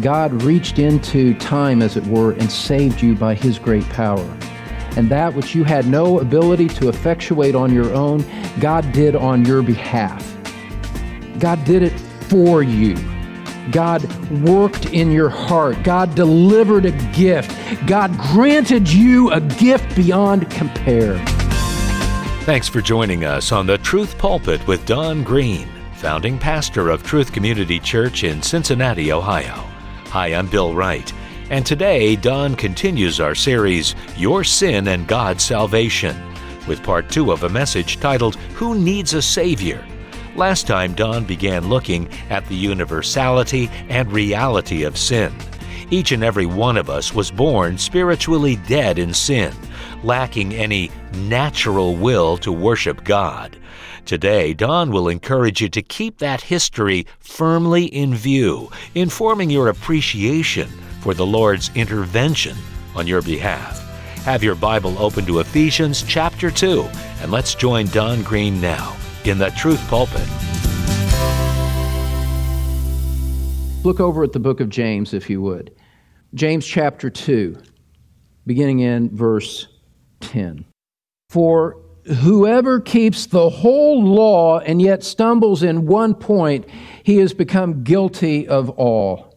God reached into time, as it were, and saved you by his great power. And that which you had no ability to effectuate on your own, God did on your behalf. God did it for you. God worked in your heart. God delivered a gift. God granted you a gift beyond compare. Thanks for joining us on the Truth Pulpit with Don Green, founding pastor of Truth Community Church in Cincinnati, Ohio. Hi, I'm Bill Wright, and today Don continues our series, Your Sin and God's Salvation, with part two of a message titled, Who Needs a Savior? Last time, Don began looking at the universality and reality of sin. Each and every one of us was born spiritually dead in sin, lacking any natural will to worship God. Today, Don will encourage you to keep that history firmly in view, informing your appreciation for the Lord's intervention on your behalf. Have your Bible open to Ephesians chapter 2, and let's join Don Green now in the Truth Pulpit. Look over at the book of James, if you would. James chapter 2, beginning in verse 10. For whoever keeps the whole law and yet stumbles in one point, he has become guilty of all.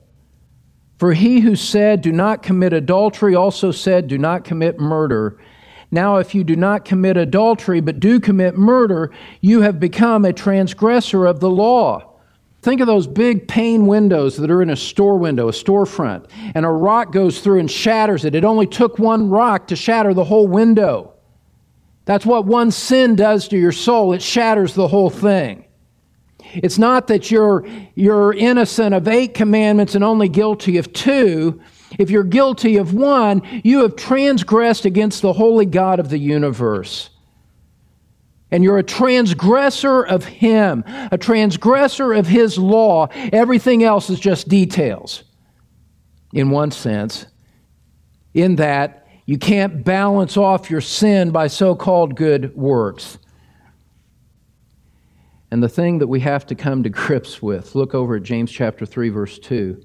For he who said, Do not commit adultery, also said, Do not commit murder. Now, if you do not commit adultery, but do commit murder, you have become a transgressor of the law. Think of those big pane windows that are in a store window, a storefront, and a rock goes through and shatters it. It only took one rock to shatter the whole window. That's what one sin does to your soul. It shatters the whole thing. It's not that you're, you're innocent of eight commandments and only guilty of two. If you're guilty of one, you have transgressed against the holy God of the universe. And you're a transgressor of Him, a transgressor of His law. Everything else is just details, in one sense, in that you can't balance off your sin by so called good works. And the thing that we have to come to grips with, look over at James chapter 3 verse 2.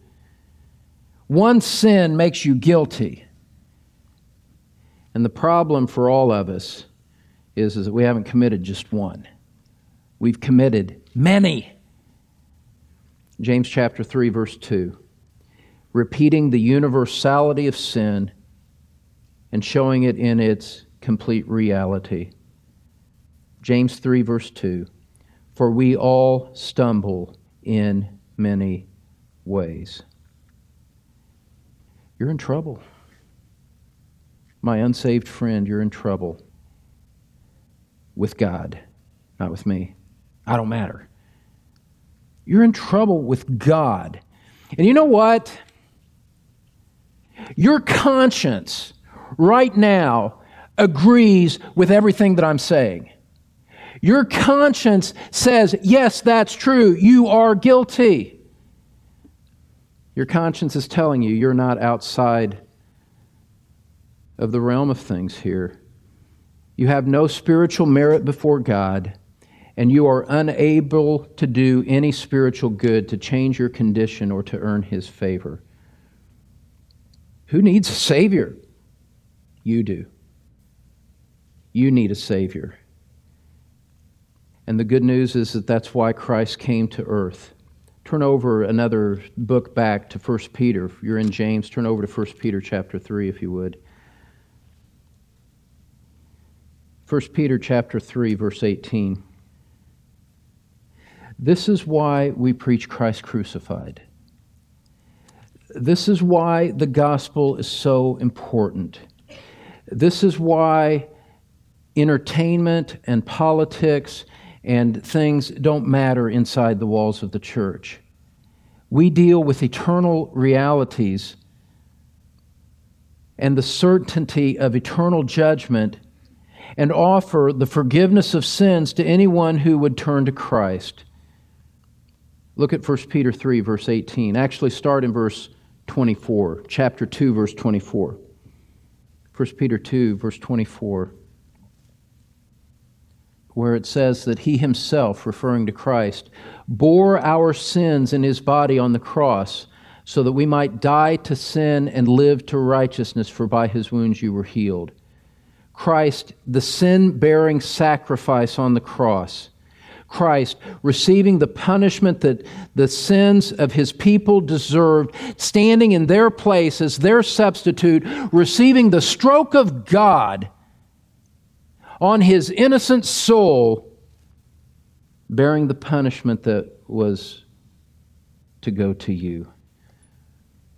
One sin makes you guilty. And the problem for all of us is, is that we haven't committed just one. We've committed many. James chapter 3 verse 2. Repeating the universality of sin and showing it in its complete reality. James 3, verse 2 For we all stumble in many ways. You're in trouble. My unsaved friend, you're in trouble with God, not with me. I don't matter. You're in trouble with God. And you know what? Your conscience right now agrees with everything that I'm saying. Your conscience says, yes, that's true. You are guilty. Your conscience is telling you you're not outside of the realm of things here. You have no spiritual merit before God, and you are unable to do any spiritual good to change your condition or to earn His favor. Who needs a Savior? You do. You need a Savior. And the good news is that that's why Christ came to earth. Turn over another book back to 1 Peter. If you're in James, turn over to 1 Peter chapter 3 if you would. 1 Peter chapter 3 verse 18. This is why we preach Christ crucified. This is why the gospel is so important. This is why entertainment and politics and things don't matter inside the walls of the church. We deal with eternal realities and the certainty of eternal judgment and offer the forgiveness of sins to anyone who would turn to Christ. Look at 1 Peter 3, verse 18. Actually, start in verse 24, chapter 2, verse 24. 1 Peter 2, verse 24, where it says that he himself, referring to Christ, bore our sins in his body on the cross, so that we might die to sin and live to righteousness, for by his wounds you were healed. Christ, the sin bearing sacrifice on the cross, Christ receiving the punishment that the sins of his people deserved, standing in their place as their substitute, receiving the stroke of God on his innocent soul, bearing the punishment that was to go to you.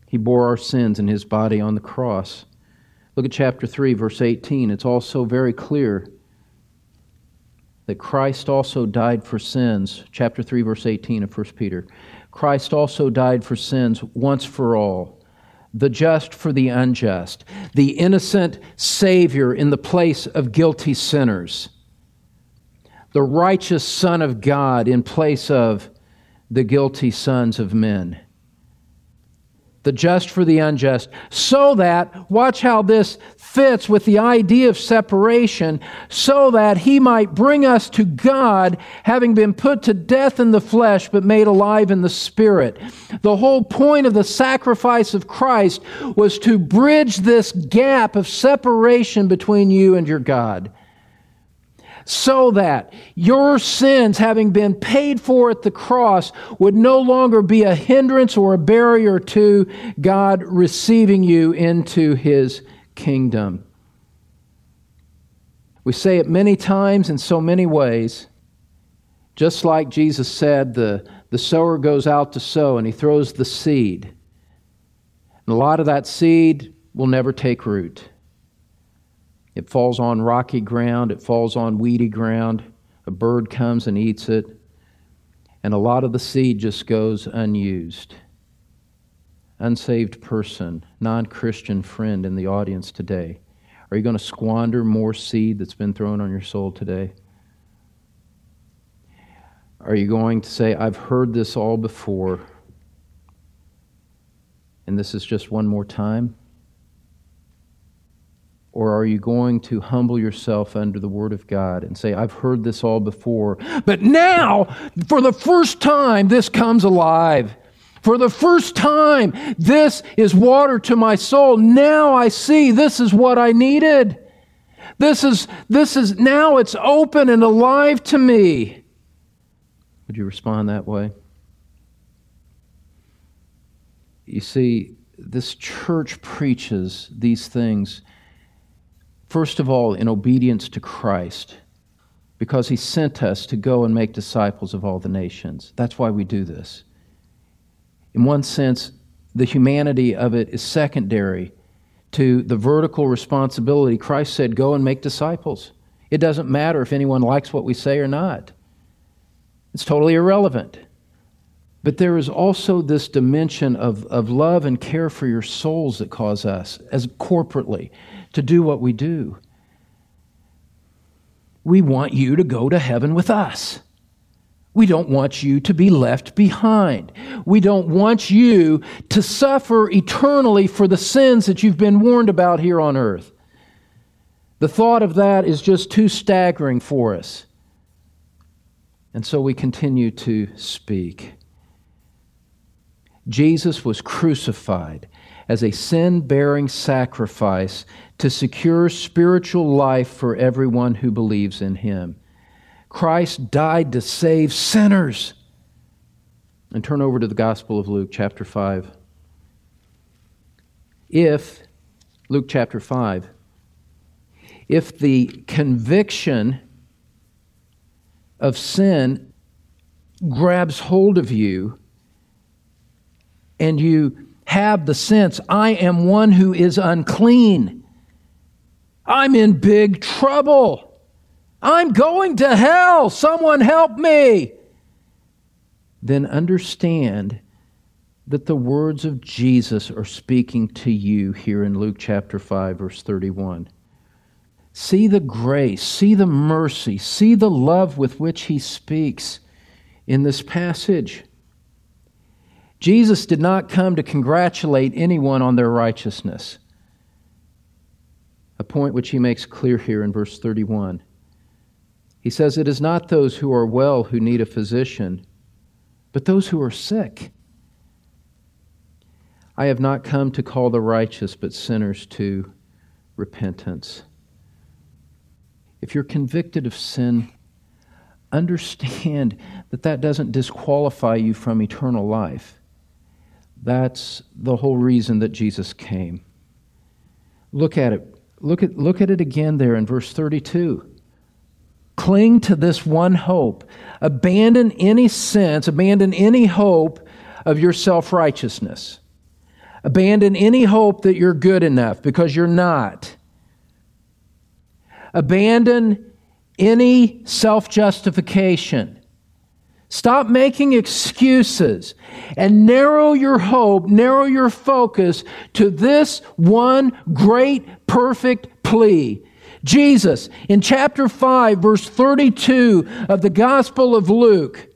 He bore our sins in his body on the cross. Look at chapter 3, verse 18. It's also very clear that Christ also died for sins. Chapter 3, verse 18 of 1 Peter. Christ also died for sins once for all, the just for the unjust, the innocent Savior in the place of guilty sinners, the righteous Son of God in place of the guilty sons of men the just for the unjust, so that, watch how this fits with the idea of separation, so that he might bring us to God, having been put to death in the flesh, but made alive in the spirit. The whole point of the sacrifice of Christ was to bridge this gap of separation between you and your God so that your sins, having been paid for at the cross, would no longer be a hindrance or a barrier to God receiving you into his kingdom. We say it many times in so many ways. Just like Jesus said, the, the sower goes out to sow and he throws the seed. And a lot of that seed will never take root. It falls on rocky ground, it falls on weedy ground. A bird comes and eats it, and a lot of the seed just goes unused. Unsaved person, non Christian friend in the audience today, are you going to squander more seed that's been thrown on your soul today? Are you going to say, I've heard this all before, and this is just one more time? Or are you going to humble yourself under the Word of God and say, I've heard this all before, but now, for the first time, this comes alive? For the first time, this is water to my soul. Now I see this is what I needed. This is, this is, now it's open and alive to me. Would you respond that way? You see, this church preaches these things First of all, in obedience to Christ, because he sent us to go and make disciples of all the nations. That's why we do this. In one sense, the humanity of it is secondary to the vertical responsibility. Christ said, Go and make disciples. It doesn't matter if anyone likes what we say or not, it's totally irrelevant. But there is also this dimension of, of love and care for your souls that cause us, as corporately, to do what we do. We want you to go to heaven with us. We don't want you to be left behind. We don't want you to suffer eternally for the sins that you've been warned about here on earth. The thought of that is just too staggering for us. And so we continue to speak. Jesus was crucified as a sin bearing sacrifice to secure spiritual life for everyone who believes in him. Christ died to save sinners. And turn over to the Gospel of Luke, chapter 5. If, Luke chapter 5, if the conviction of sin grabs hold of you and you have the sense, I am one who is unclean. I'm in big trouble. I'm going to hell. Someone help me. Then understand that the words of Jesus are speaking to you here in Luke chapter 5, verse 31. See the grace, see the mercy, see the love with which he speaks in this passage. Jesus did not come to congratulate anyone on their righteousness, a point which he makes clear here in verse 31. He says, It is not those who are well who need a physician, but those who are sick. I have not come to call the righteous, but sinners to repentance. If you're convicted of sin, understand that that doesn't disqualify you from eternal life. That's the whole reason that Jesus came. Look at it. Look at, look at it again there in verse 32. Cling to this one hope. Abandon any sense, abandon any hope of your self righteousness. Abandon any hope that you're good enough because you're not. Abandon any self justification. Stop making excuses and narrow your hope, narrow your focus to this one great, perfect plea. Jesus, in chapter 5, verse 32 of the Gospel of Luke,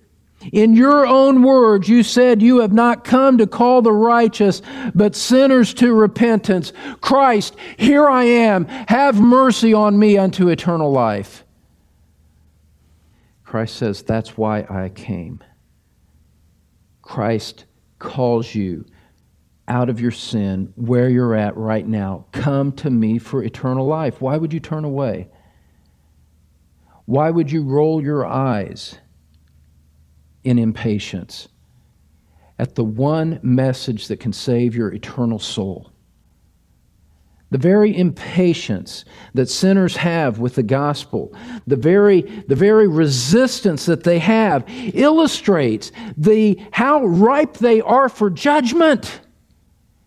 in your own words, you said you have not come to call the righteous, but sinners to repentance. Christ, here I am. Have mercy on me unto eternal life. Christ says, That's why I came. Christ calls you out of your sin, where you're at right now. Come to me for eternal life. Why would you turn away? Why would you roll your eyes? in impatience at the one message that can save your eternal soul. The very impatience that sinners have with the gospel, the very, the very resistance that they have, illustrates the, how ripe they are for judgment.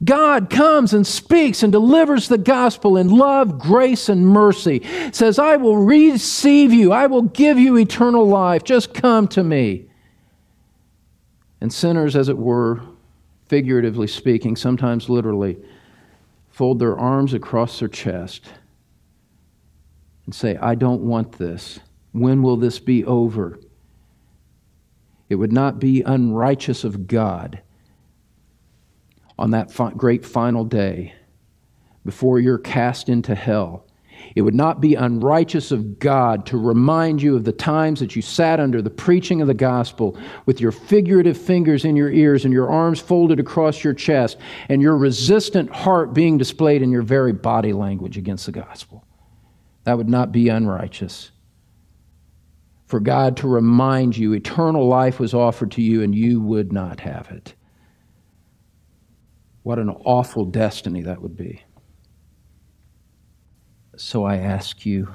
God comes and speaks and delivers the gospel in love, grace, and mercy. Says, I will receive you. I will give you eternal life. Just come to me. And sinners, as it were, figuratively speaking, sometimes literally, fold their arms across their chest and say, I don't want this. When will this be over? It would not be unrighteous of God on that great final day before you're cast into hell it would not be unrighteous of God to remind you of the times that you sat under the preaching of the gospel with your figurative fingers in your ears and your arms folded across your chest and your resistant heart being displayed in your very body language against the gospel. That would not be unrighteous. For God to remind you eternal life was offered to you and you would not have it. What an awful destiny that would be. So I ask you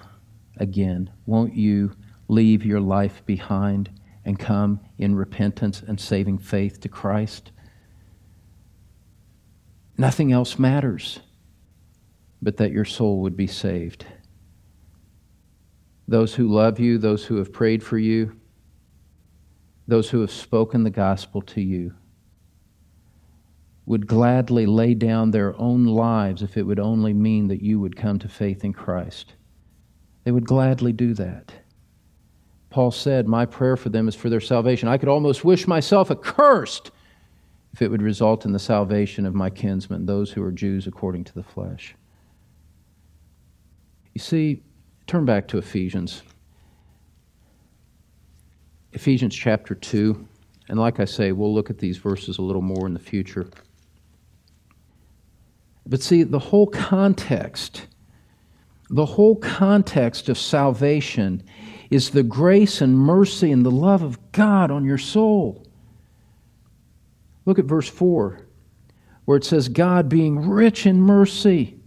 again, won't you leave your life behind and come in repentance and saving faith to Christ? Nothing else matters but that your soul would be saved. Those who love you, those who have prayed for you, those who have spoken the gospel to you, would gladly lay down their own lives if it would only mean that you would come to faith in Christ. They would gladly do that. Paul said, My prayer for them is for their salvation. I could almost wish myself accursed if it would result in the salvation of my kinsmen, those who are Jews according to the flesh. You see, turn back to Ephesians. Ephesians chapter 2. And like I say, we'll look at these verses a little more in the future. But see, the whole context, the whole context of salvation is the grace and mercy and the love of God on your soul. Look at verse 4, where it says, God being rich in mercy,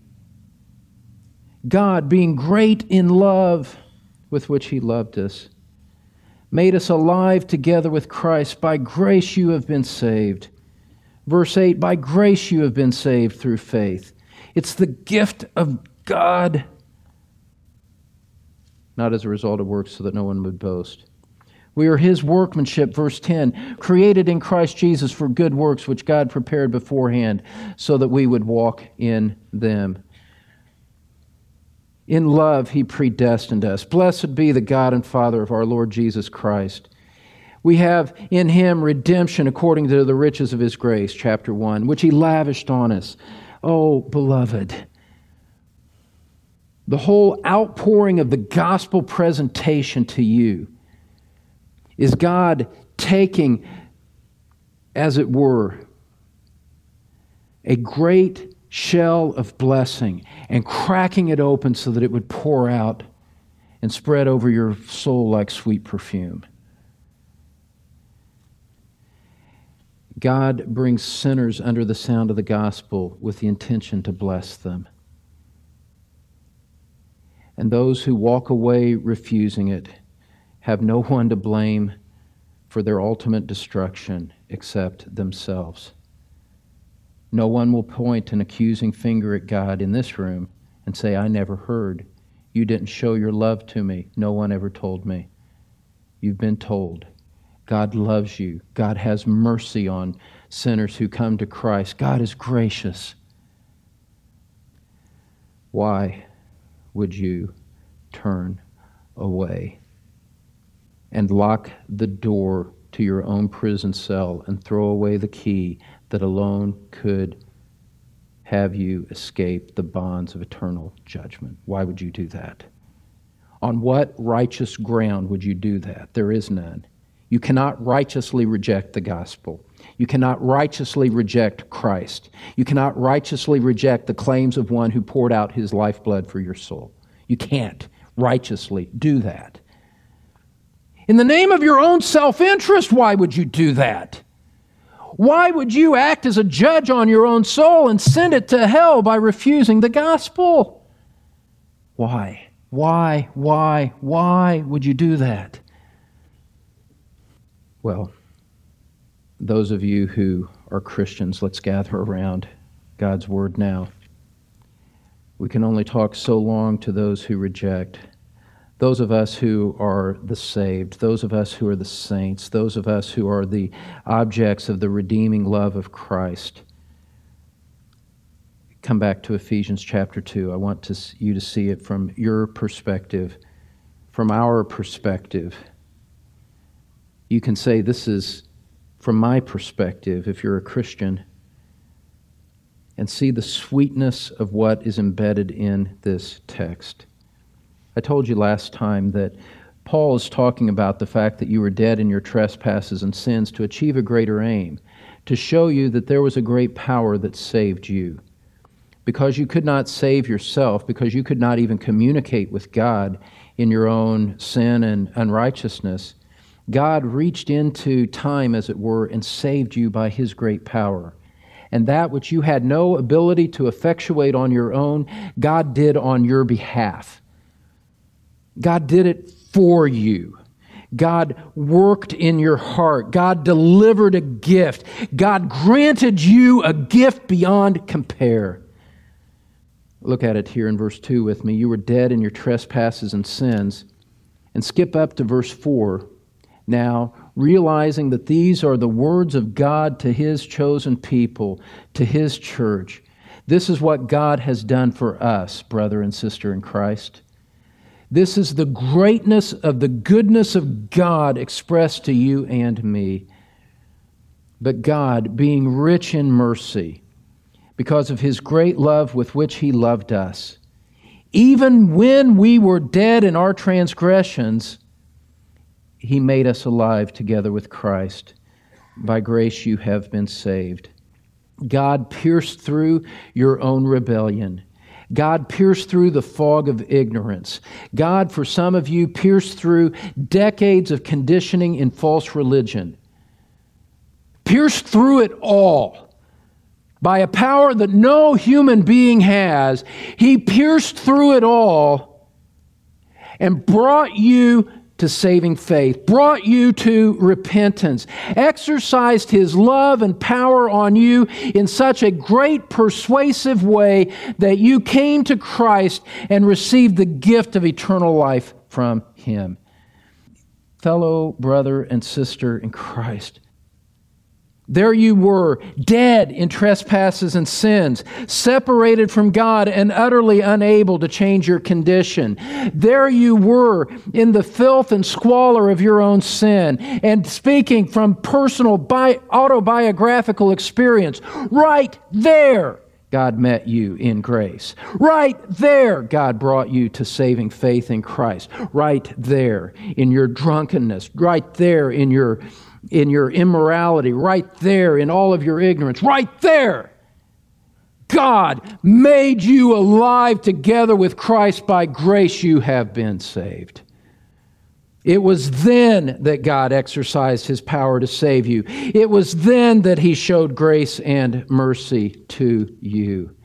God being great in love with which He loved us, made us alive together with Christ. By grace you have been saved Verse 8 By grace you have been saved through faith. It's the gift of God, not as a result of works, so that no one would boast. We are his workmanship, verse 10, created in Christ Jesus for good works which God prepared beforehand so that we would walk in them. In love, he predestined us. Blessed be the God and Father of our Lord Jesus Christ we have in him redemption according to the riches of his grace, chapter 1, which he lavished on us. Oh, beloved, the whole outpouring of the gospel presentation to you is God taking, as it were, a great shell of blessing and cracking it open so that it would pour out and spread over your soul like sweet perfume. God brings sinners under the sound of the gospel with the intention to bless them. And those who walk away refusing it have no one to blame for their ultimate destruction except themselves. No one will point an accusing finger at God in this room and say, I never heard. You didn't show your love to me. No one ever told me. You've been told. God loves you. God has mercy on sinners who come to Christ. God is gracious. Why would you turn away and lock the door to your own prison cell and throw away the key that alone could have you escape the bonds of eternal judgment? Why would you do that? On what righteous ground would you do that? There is none. You cannot righteously reject the gospel. You cannot righteously reject Christ. You cannot righteously reject the claims of one who poured out his lifeblood for your soul. You can't righteously do that. In the name of your own self interest, why would you do that? Why would you act as a judge on your own soul and send it to hell by refusing the gospel? Why? Why? Why? Why would you do that? Well, those of you who are Christians, let's gather around God's Word now. We can only talk so long to those who reject. Those of us who are the saved, those of us who are the saints, those of us who are the objects of the redeeming love of Christ. Come back to Ephesians chapter 2. I want to, you to see it from your perspective, from our perspective you can say, This is from my perspective, if you're a Christian, and see the sweetness of what is embedded in this text. I told you last time that Paul is talking about the fact that you were dead in your trespasses and sins to achieve a greater aim, to show you that there was a great power that saved you. Because you could not save yourself, because you could not even communicate with God in your own sin and unrighteousness, God reached into time, as it were, and saved you by his great power. And that which you had no ability to effectuate on your own, God did on your behalf. God did it for you. God worked in your heart. God delivered a gift. God granted you a gift beyond compare. Look at it here in verse 2 with me. You were dead in your trespasses and sins. And skip up to verse 4 now, realizing that these are the words of God to His chosen people, to His church. This is what God has done for us, brother and sister in Christ. This is the greatness of the goodness of God expressed to you and me. But God, being rich in mercy, because of His great love with which He loved us, even when we were dead in our transgressions, he made us alive together with Christ. By grace you have been saved. God pierced through your own rebellion. God pierced through the fog of ignorance. God, for some of you, pierced through decades of conditioning in false religion. Pierced through it all by a power that no human being has. He pierced through it all and brought you to saving faith, brought you to repentance, exercised his love and power on you in such a great persuasive way that you came to Christ and received the gift of eternal life from him. Fellow brother and sister in Christ, there you were, dead in trespasses and sins, separated from God and utterly unable to change your condition. There you were in the filth and squalor of your own sin, and speaking from personal bi- autobiographical experience. Right there, God met you in grace. Right there, God brought you to saving faith in Christ. Right there, in your drunkenness. Right there, in your in your immorality, right there in all of your ignorance, right there. God made you alive together with Christ. By grace you have been saved. It was then that God exercised his power to save you. It was then that he showed grace and mercy to you.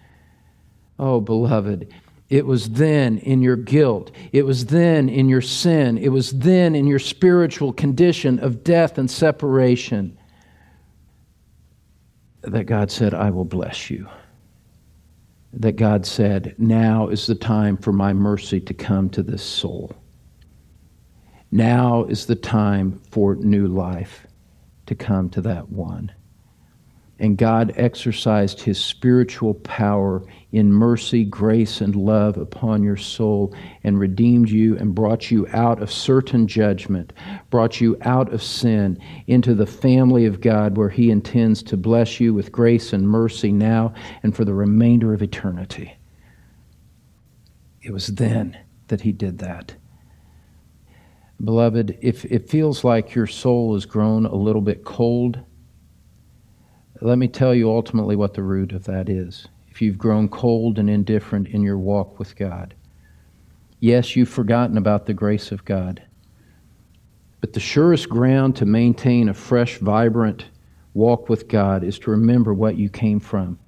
Oh, beloved, it was then in your guilt. It was then in your sin. It was then in your spiritual condition of death and separation that God said, I will bless you. That God said, Now is the time for my mercy to come to this soul. Now is the time for new life to come to that one. And God exercised his spiritual power in mercy, grace, and love upon your soul and redeemed you and brought you out of certain judgment, brought you out of sin into the family of God where he intends to bless you with grace and mercy now and for the remainder of eternity. It was then that he did that. Beloved, if it feels like your soul has grown a little bit cold, let me tell you ultimately what the root of that is. If you've grown cold and indifferent in your walk with God, yes, you've forgotten about the grace of God. But the surest ground to maintain a fresh, vibrant walk with God is to remember what you came from.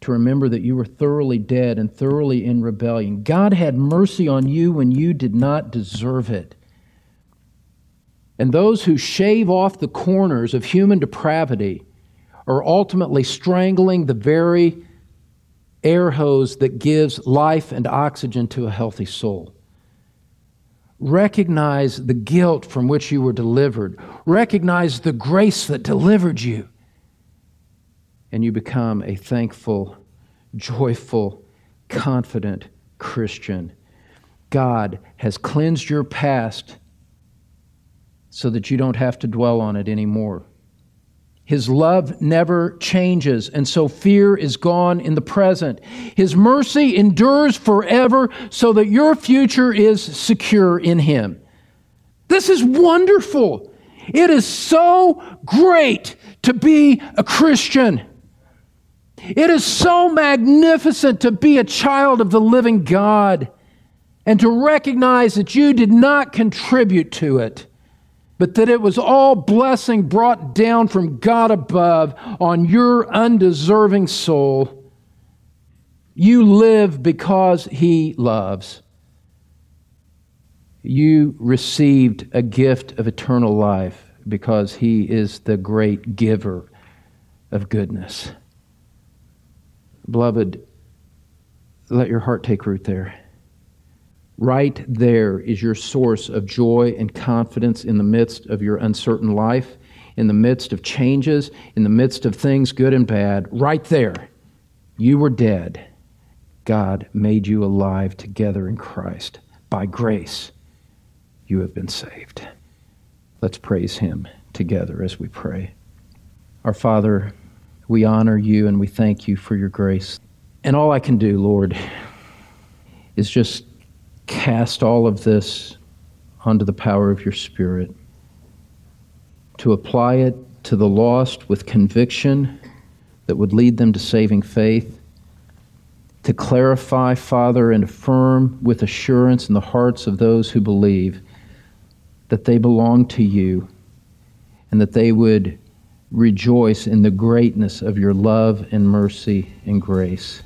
To remember that you were thoroughly dead and thoroughly in rebellion. God had mercy on you when you did not deserve it. And those who shave off the corners of human depravity are ultimately strangling the very air hose that gives life and oxygen to a healthy soul. Recognize the guilt from which you were delivered. Recognize the grace that delivered you. And you become a thankful, joyful, confident Christian. God has cleansed your past so that you don't have to dwell on it anymore. His love never changes, and so fear is gone in the present. His mercy endures forever so that your future is secure in Him. This is wonderful. It is so great to be a Christian. It is so magnificent to be a child of the living God and to recognize that you did not contribute to it but that it was all blessing brought down from God above on your undeserving soul. You live because He loves. You received a gift of eternal life because He is the great giver of goodness. Beloved, let your heart take root there. Right there is your source of joy and confidence in the midst of your uncertain life, in the midst of changes, in the midst of things good and bad. Right there, you were dead. God made you alive together in Christ. By grace, you have been saved. Let's praise Him together as we pray. Our Father, we honor you and we thank you for your grace. And all I can do, Lord, is just cast all of this onto the power of your Spirit, to apply it to the lost with conviction that would lead them to saving faith, to clarify, Father, and affirm with assurance in the hearts of those who believe that they belong to you and that they would rejoice in the greatness of your love and mercy and grace.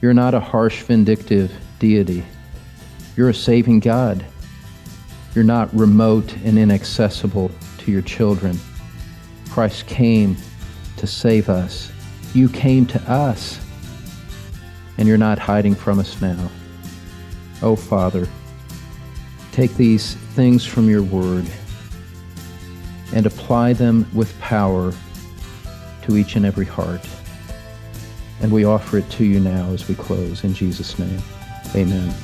You're not a harsh, vindictive deity. You're a saving God. You're not remote and inaccessible to your children. Christ came to save us. You came to us, and you're not hiding from us now. Oh, Father, take these things from your word and apply them with power to each and every heart. And we offer it to you now as we close. In Jesus' name, amen.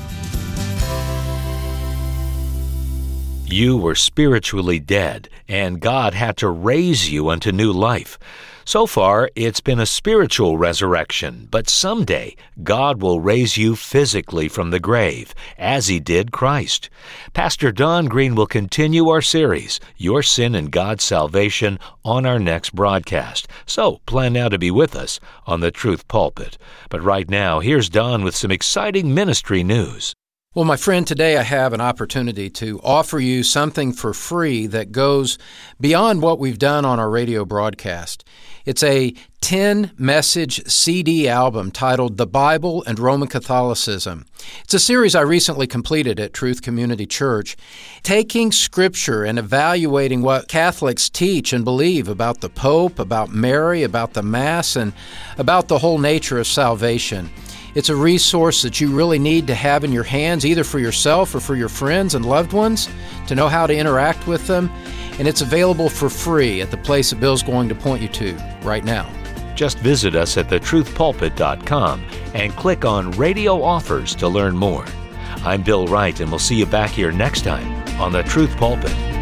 You were spiritually dead, and God had to raise you unto new life. So far, it's been a spiritual resurrection, but someday God will raise you physically from the grave, as He did Christ. Pastor Don Green will continue our series, Your Sin and God's Salvation, on our next broadcast. So plan now to be with us on the Truth Pulpit. But right now, here's Don with some exciting ministry news. Well, my friend, today I have an opportunity to offer you something for free that goes beyond what we've done on our radio broadcast. It's a 10 message CD album titled The Bible and Roman Catholicism. It's a series I recently completed at Truth Community Church, taking Scripture and evaluating what Catholics teach and believe about the Pope, about Mary, about the Mass, and about the whole nature of salvation. It's a resource that you really need to have in your hands, either for yourself or for your friends and loved ones, to know how to interact with them. And it's available for free at the place that Bill's going to point you to right now. Just visit us at thetruthpulpit.com and click on Radio Offers to learn more. I'm Bill Wright, and we'll see you back here next time on The Truth Pulpit.